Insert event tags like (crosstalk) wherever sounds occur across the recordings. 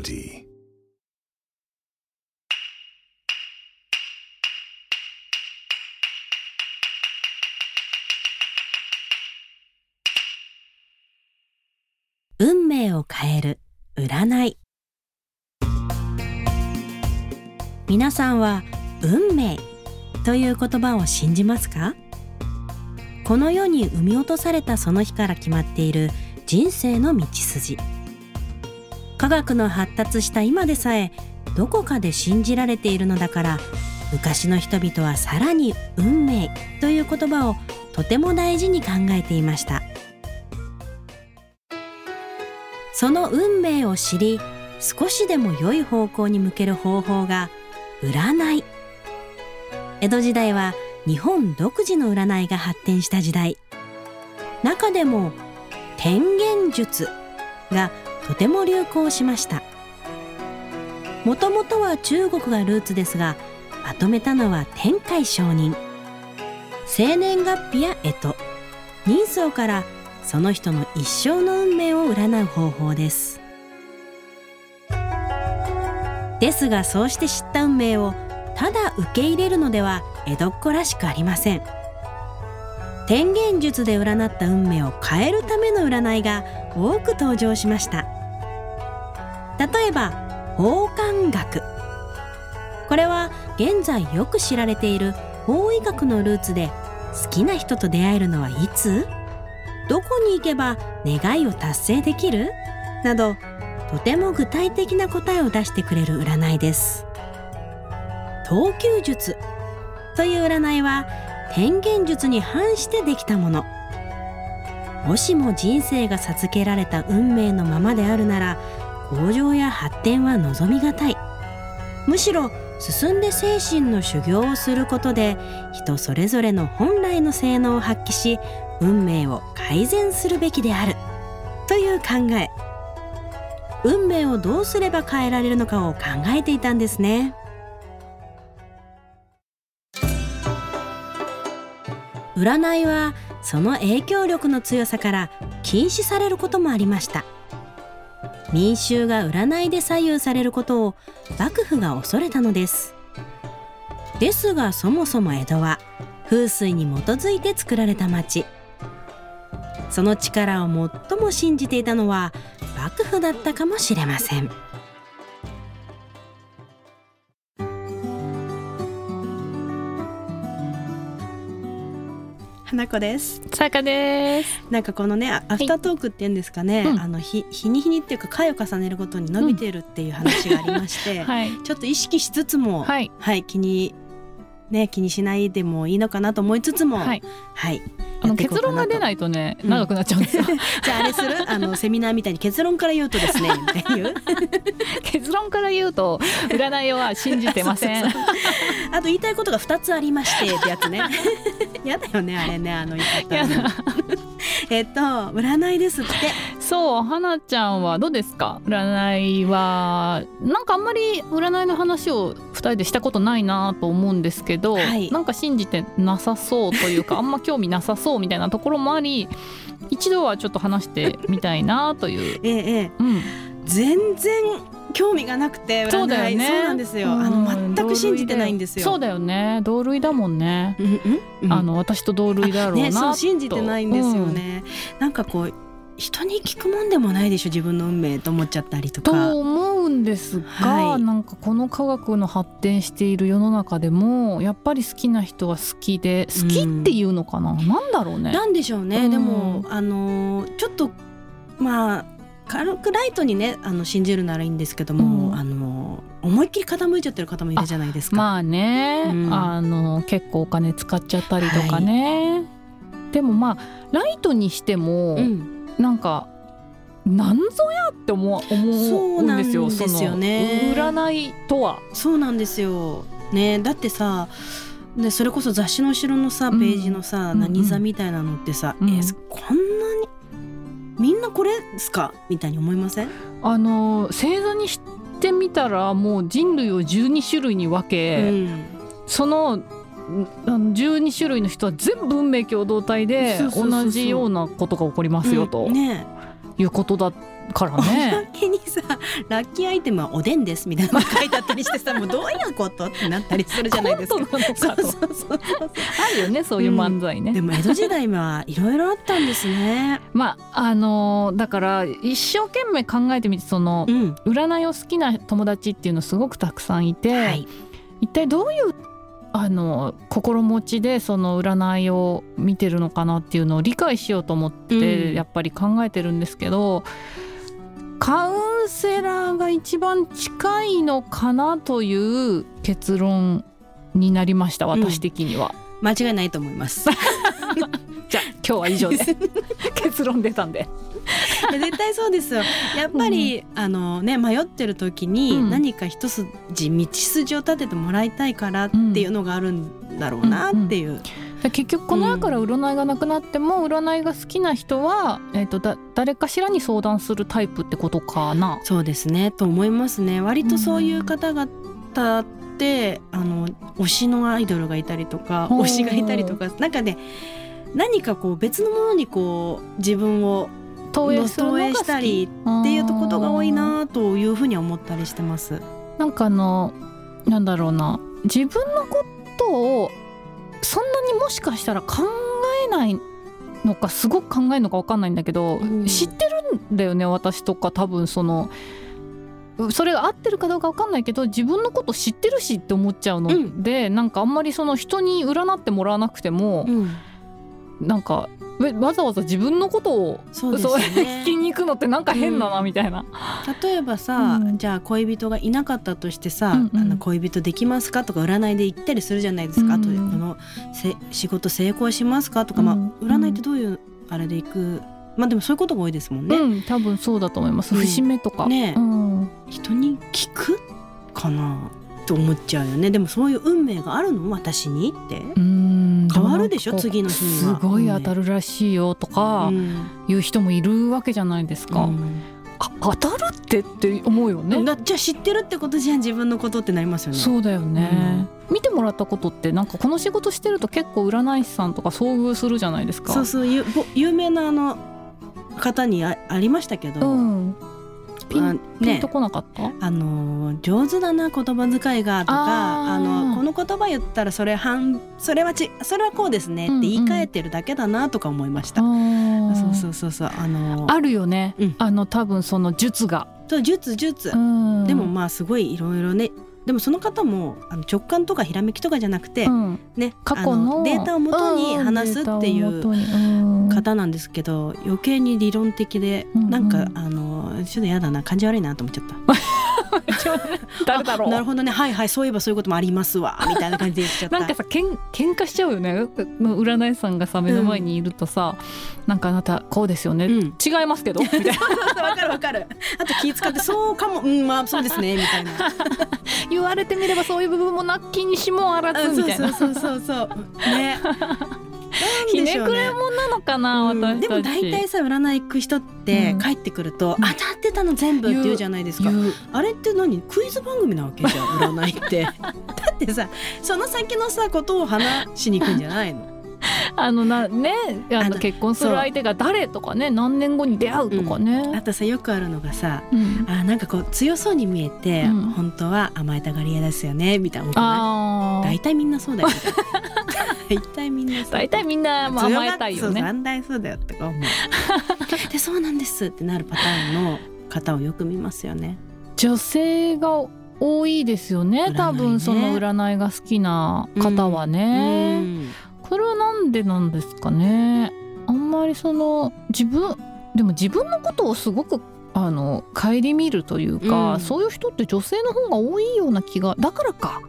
reality. 運命を変える占い皆さんは運命という言葉を信じますか？この世に生み落とされたその日から決まっている人生の道筋科学の発達した今でさえどこかで信じられているのだから昔の人々はさらに運命という言葉をとても大事に考えていました。その運命を知り少しでも良い方向に向ける方法が占い。江戸時代は日本独自の占いが発展した時代。中でも天元術がとても流行しました。もともとは中国がルーツですがまとめたのは天海上人。生年月日や干支。人相からその人の一生の運命を占う方法です。ですがそうして知った運命をただ受け入れるのでは江戸っ子らしくありません。天元術で占った運命を変えるための占いが多く登場しました。例えば法漢学。これは現在よく知られている法医学のルーツで好きな人と出会えるのはいつ？どこに行けば願いを達成できる？などとても具体的な答えを出してくれる占いです。投球術。という占いは天元術に反してできたもの。もしも人生が授けられた運命のままであるなら向上や発展は望みがたい。むしろ進んで精神の修行をすることで人それぞれの本来の性能を発揮し運命を改善するべきである。という考え。運命をどうすれば変えられるのかを考えていたんですね。占いはその影響力の強さから禁止されることもありました。民衆が占いで左右されることを幕府が恐れたのです。ですがそもそも江戸は風水に基づいて作られた町。その力を最も信じていたのは幕府だったかもしれません。花子です。さやかです。なんかこのねアフタートークっていうんですかね、うん。あの日日に日にっていうか回を重ねるごとに伸びてるっていう話がありまして、(laughs) はい。ちょっと意識しつつも、はい。はい、気にね気にしないでもいいのかなと思いつつも、ははい。い、あの結論が出ないとねうん。長くなっちゃうんですよ、(laughs) じゃああれする？(laughs) あのセミナーみたいに結論から言うとですね (laughs) 結論から言うと占いは信じてません。そうそうあと言いたいことが2つありましてってやつね。やだよねあれねあの言い方。やだ。えっと占いですって。そう花ちゃんはどうですか？占いはなんかあんまり占いの話を2人でしたことないなと思うんですけど、はい。なんか信じてなさそうというか (laughs) あんま興味なさそうみたいなところもあり一度はちょっと話してみたいなという、(laughs) ええええ。うん、全然興味がなくてそうだよね。そうなんですよ、あうん。の全く信じてないんですよ。そうだよね。同類だもんね、うんうんうん。あの私と同類だろうなね、そう信じてないんですようん。ね、なんかこう人に聞くもんでもないでしょ自分の運命と思っちゃったりとか。と思うんですが、はい。なんかこの科学の発展している世の中でもやっぱり好きな人は好きで好きっていうのかな、なんだろうね。なんでしょうね、うん。でもあのーちょっとまあ軽くライトにねあの信じるならいいんですけども、うん。あのー思いっきり傾いちゃってる方もいるじゃないですか。まあね、うん。あの結構お金使っちゃったりとかね、でもまあライトにしても、うん、なんかなんぞやって思う思うんですよそうなんですよね。占いとは。そうなんですよ。ねだってさでそれこそ雑誌の後ろのさペうん。ージのさ、うん何座みたいなのってさ、うん。えこんなにみんなこれですか？みたいに思いません？あの星座にしてみたらもう人類を12種類に分け、うん。そのんあの12種類の人は全部運命共同体で同じようなことが起こりますよと。うん。ねいうことだからおまね。けにさラッキーアイテムはおでんですみたいなのが書いてあったりしてさもうどういうことってなったりするじゃないですか。かあるよねそういう漫才ね。でも江戸時代はいろいろあったんですね。まああのーだから一生懸命考えてみてそのうん、占いを好きな友達っていうのすごくたくさんいて、はい。一体どういうあの心持ちでその占いを見てるのかなっていうのを理解しようと思って、うんやっぱり考えてるんですけどカウンセラーが一番近いのかなという結論になりました私的には。間違いないと思います。(laughs) じゃあ今日は以上で (laughs) 結論出たんで。(laughs) 絶対そうですよ。やっぱり、あのね迷ってる時にうん何か一筋道筋を立ててもらいたいからっていうのがあるんだろうなっていう。結局この世から占いがなくなっても占いが好きな人は、えー、とだ誰かしらに相談するタイプってことかな。そうですねと思いますね。割とそういう方々って、あの推しのアイドルがいたりとか推しがいたりとかなんかね何かこう別のものにこう自分を投影するの投影したりっていうことが多いなというふうには思ったりしてます。なんかあのなんだろうな。自分のことをそんなにもしかしたら考えないのかすごく考えるのか分かんないんだけど、うん。知ってるんだよね私とか多分その。それが合ってるかどうか分かんないけど自分のこと知ってるしって思っちゃうの。うん。で、なんかあんまりその人に占ってもらわなくても、うん。なんかわわざわざ自分のことをそうね。(laughs) 聞きに行くのってなんか変だなみたいな。例えばさ、うん。じゃあ恋人がいなかったとしてさ、うんうん。あの恋人できますかとか占いで言ったりするじゃないですか、うんあとでこのせ仕事成功しますかとか、うんまあ、占いってどういうあれでいくまあでもそういうことが多いですもんね。うん、多分そうだと思います。うん。節目とか。ね人に聞くかなと思っちゃうよね。でもそういう運命があるの？私にって。うん変わるでしょ次の日すごい当たるらしいよとかうんいう人もいるわけじゃないですか。当たるってって思うよね。だじゃあ知ってるってことじゃん自分のことってなりますよね。そうだよね、見てもらったことってなんかこの仕事してると結構占い師さんとか遭遇するじゃないですか。そうそう有名なあの方にあありましたけど、うん、ピあンピンねとこなかった、あの上手だな言葉遣いがとかあのこの言葉言ったらそれ半それはちそれはこうですねって言い換えてるだけだなとか思いました。そうそうそうそうあのあるよね、うん。あの多分その術が。そう術術、うん。でもまあすごいいろいろね。でもその方もあの直感とかひらめきとかじゃなくて、うん。ね過去のデータをもとに話すっていうう方なんですけど余計に理論的で、うんうん。なんかあのちょっと嫌だな感じ悪いなと思っちゃった。(laughs) 誰だろう。あなるほどね。はいはいそういえばそういうこともありますわみたいな感じで言っちゃった。なんかさけん喧嘩しちゃうよね。の占い師さんがさ目の前にいるとさ、なんかあなたこうですよね、うん。違いますけど？(laughs) みたいな。わかるわかる。あと気使ってそうかもうんまあそうですねみたいな。(laughs) 言われてみればそういう部分もなきにしもあらずみたいな。そうそうそうそうそう。ね。ひねくれもんなのかな、うん。私たち。でも大体さ占い行く人ってうん。帰ってくると、うん。当たってたの全部って言うじゃないですか。あれって何？クイズ番組なわけじゃん (laughs) 占いって。だってさその先のさことを話しに行くんじゃないの？(laughs) あのなねあの結婚する相手が誰とかね何年後に出会うとかあね、とさよくあるのがさ。うん。あなんかこう強そうに見えて、うん。本当は甘えたがり屋ですよねみたいな大体みんなそうだよみたいな大体みんな大体みんなまあ甘えたいよね。大体そうだよとか思うでそうなんですってなるパターンの方をよく見ますよね女性が多いですよねね多分その占いが好きな方はね、うんこれはなんでなんですかねあんまりその自分でも自分のことをすごくあの顧みるというか、うんそういう人って女性の方が多いような気がだからか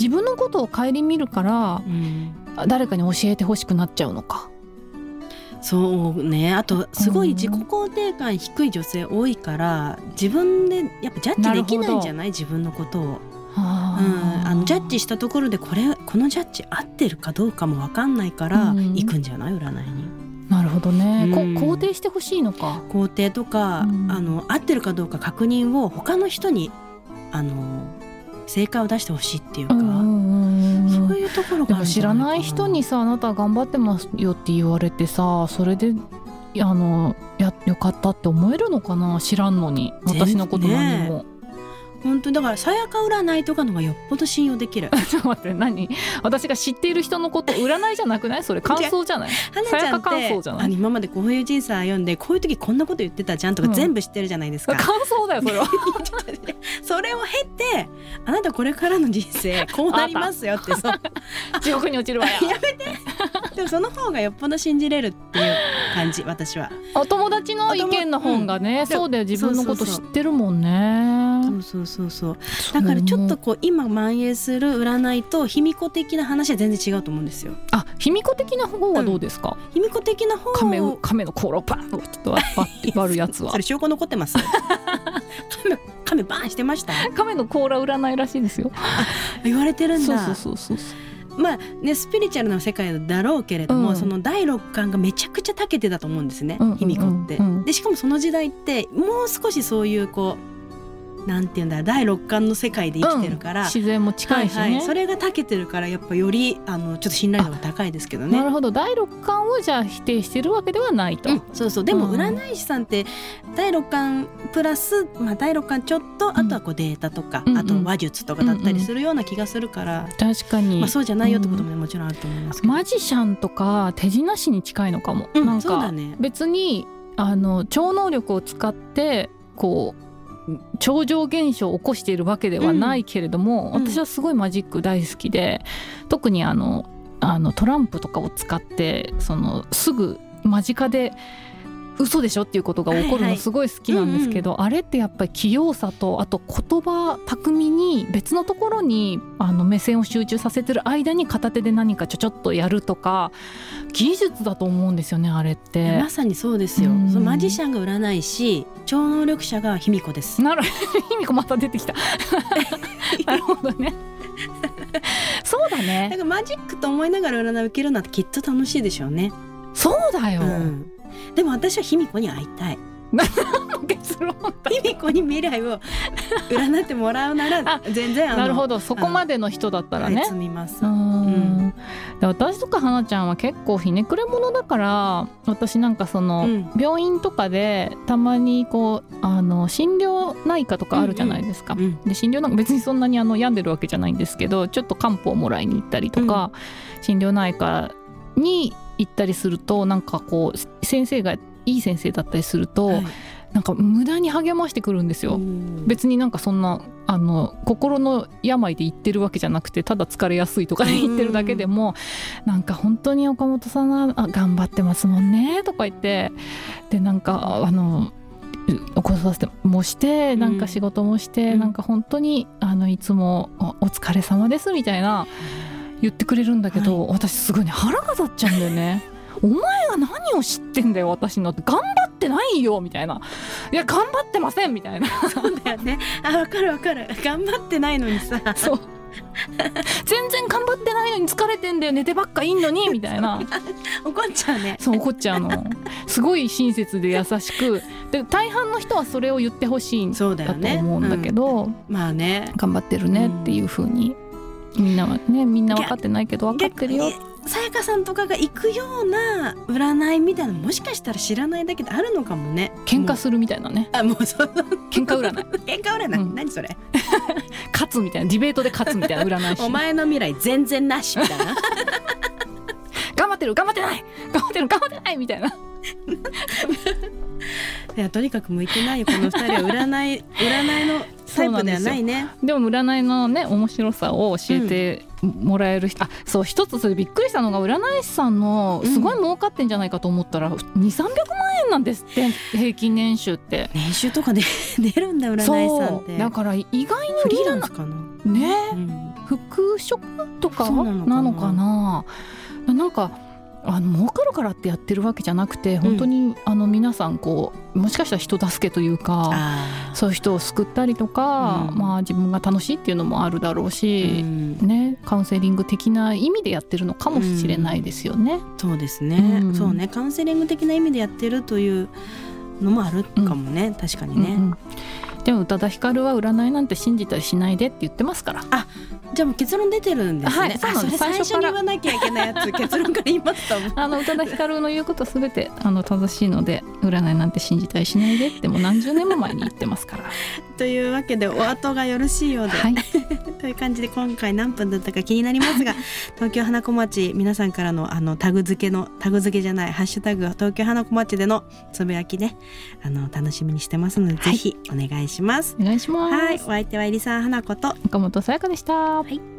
自分のことを顧みるからうん誰かに教えてほしくなっちゃうのか。そうね。あとすごい自己肯定感低い女性多いから自分でやっぱジャッジできないんじゃない？自分のことを、うん、ああのジャッジしたところでこれこのジャッジ合ってるかどうかも分かんないからうん。行くんじゃない？占いに。なるほどね、こうん。肯定してほしいのか。肯定とか、うん。あの合ってるかどうか確認を他の人にあの正解を出してほしいっていうか、うんうんうんいうところでが知らない人にさあなた頑張ってますよって言われてさそれであのやよかったって思えるのかな？知らんのに。私のこと何も、本当にだからさやか占いとかのがよっぽど信用できる。(laughs) ちょっと待って何？私が知っている人のこと占いじゃなくない？それ感想じゃない？さやか感て想じゃない？今までこういう人生歩んでこういう時こんなこと言ってたじゃんとかうん。全部知ってるじゃないですか、感想だよそれは。(laughs) それを経てあなたこれからの人生 (laughs) こうなりますよってそう。地獄に落ちるわ。よやめて。でもその方がよっぽど信じれるっていう感じ私は。お友達の意見の本がね、うん。そうだよ。自分のこと知ってるもんねそうそうそうそう。だからちょっとこう今蔓延する占いと卑弥呼的な話は全然違うと思うんですよ。あ卑弥呼的な方はどうですか、卑弥呼的な方亀を亀の甲羅をバンとちょっと割って割るやつは。(laughs) それ証拠残ってます？(laughs) 亀亀バーンしてました？亀の甲羅占いらしいですよ。言われてるんだ。そうそうそうそうまあねスピリチュアルな世界だろうけれども、うん。その第六感がめちゃくちゃ長けてたと思うんですね卑弥呼って。うん。でしかもその時代ってもう少しそういうこうなんていうんだ第六感の世界で生きてるから、自然も近いしね、はいはい、それが長けてるからやっぱよりあのちょっと信頼度が高いですけどね。な。るほど。第六感をじゃあ否定してるわけではないと、うん、そうそう。でもうん。占い師さんって第六感プラス、まあ、第六感ちょっとあとはこうデータとか、うんあと話術とかだったりするような気がするから、確かに、まあ、そうじゃないよってこともねもちろんあると思いますけど。マジシャンとか手品師に近いのかも、うんなんかそうだね。別にあの超能力を使ってこう超常現象を起こしているわけではないけれども、うん。私はすごいマジック大好きで特にあのあのトランプとかを使ってそのすぐ間近で嘘でしょっていうことが起こるのすごい好きなんですけど、あれってやっぱり器用さとあと言葉巧みに別のところにあの目線を集中させてる間に片手で何かちょちょっとやるとか技術だと思うんですよねあれってま。さにそうですよ、うんそのマジシャンが占い師超能力者が卑弥呼ですなる (laughs) 卑弥呼また出てきた。(laughs) なるほどね。そうだだねか。らマジックと思いながら占いを受けるのってきっと楽しいでしょうね、そうだよ。うん、でも私は卑弥呼に会いたい。結論だ卑弥呼に未来を (laughs) 占ってもらうならあ全然なるほど。そこまでの人だったらね。はみます、うん。ん。で私とか花ちゃんは結構ひねくれ者だから私なんかその、うん。病院とかでたまにこうあの診療内科とかあるじゃないですか。うんで診療なんか別にそんなにあの病んでるわけじゃないんですけどちょっと漢方をもらいに行ったりとか、心療内科に行ったりするとなんかこう先生がいい先生だったりすると、はい。なんか無駄に励ましてくるんですよ。うん。別になんかそんなあの心の病で言ってるわけじゃなくてただ疲れやすいとかで言ってるだけでも、なんか本当に岡本さんはあ頑張ってますもんねとか言ってでなんかあのお子育てもしてん。なんか仕事もして、うん。なんか本当にあのいつもおお疲れ様ですみたいな言ってくれるんだけど、私すごいね腹が立っちゃうんだよね。(laughs) お前が何を知ってんだよ私の。って頑張ってないよみたいな。いや頑張ってませんみたいな。そうだよね。あわかるわかる。頑張ってないのにさ。そう。全然頑張ってないのに疲れてんだよ。寝てばっかいんのに (laughs) みたいな。怒っちゃうね。そう怒っちゃうの。すごい親切で優しく。で大半の人はそれを言ってほしいんだと思うんだけど、うん。まあね。頑張ってるねっていう風にみんなはねみんな分かってないけど分かってるよ。さやかさんとかが行くような占いみたいなのもしかしたら知らないだけであるのかもね。喧嘩するみたいなね。あもうそう。喧嘩占い。(laughs) 喧嘩占い、うん。何それ。勝つみたいなディベートで勝つみたいな占い師。お前の未来全然なしみたいな。頑張ってる頑張ってない。頑張ってる頑張ってないみたいな。(laughs) いやとにかく向いてないよこの二人は。占い占いのタイプではないね。でも占いのね面白さを教えてもらえる人、あそう一つそれびっくりしたのが占い師さんのすごい儲かってんじゃないかと思ったら、2 3 0 0万円なんですって平均年収って。年収とかで (laughs) 出るんだ占い師さんって。だから意外にフリーランスかな、ね。うん。副職とかそうなのかな。なのかな。なんかあの儲かるからってやってるわけじゃなくて本当に、あの皆さんこうもしかしたら人助けというかあそういう人を救ったりとか、うん。まあ自分が楽しいっていうのもあるだろうーし、うん。ね、カウンセリング的な意味でやってるのかもしれないですよね。そうですね、うん。そうね。カウンセリング的な意味でやってるというのもあるかもね、確かにね、うんうんでも宇多田ヒカルは占いなんて信じたりしないでって言ってますから。じゃあもう結論出てるんですね、はいそうなんです最初に言わなきゃいけないやつ結論から言いますと (laughs) あの宇多田ヒカルの言うことすべてあの正しいので占いなんて信じたりしないでってもう何十年も前に言ってますから。(laughs) というわけでお後がよろしいようで、はい。という感じで今回何分だったか気になりますが (laughs) 東京花子町皆さんからのあのタグ付けのタグ付けじゃないハッシュタグ東京花子町でのつぶやきね。あの楽しみにしてますので、はい。ぜひお願いします。お願いします、はい、お相手はえりさん花子と岡本さやかでした、はい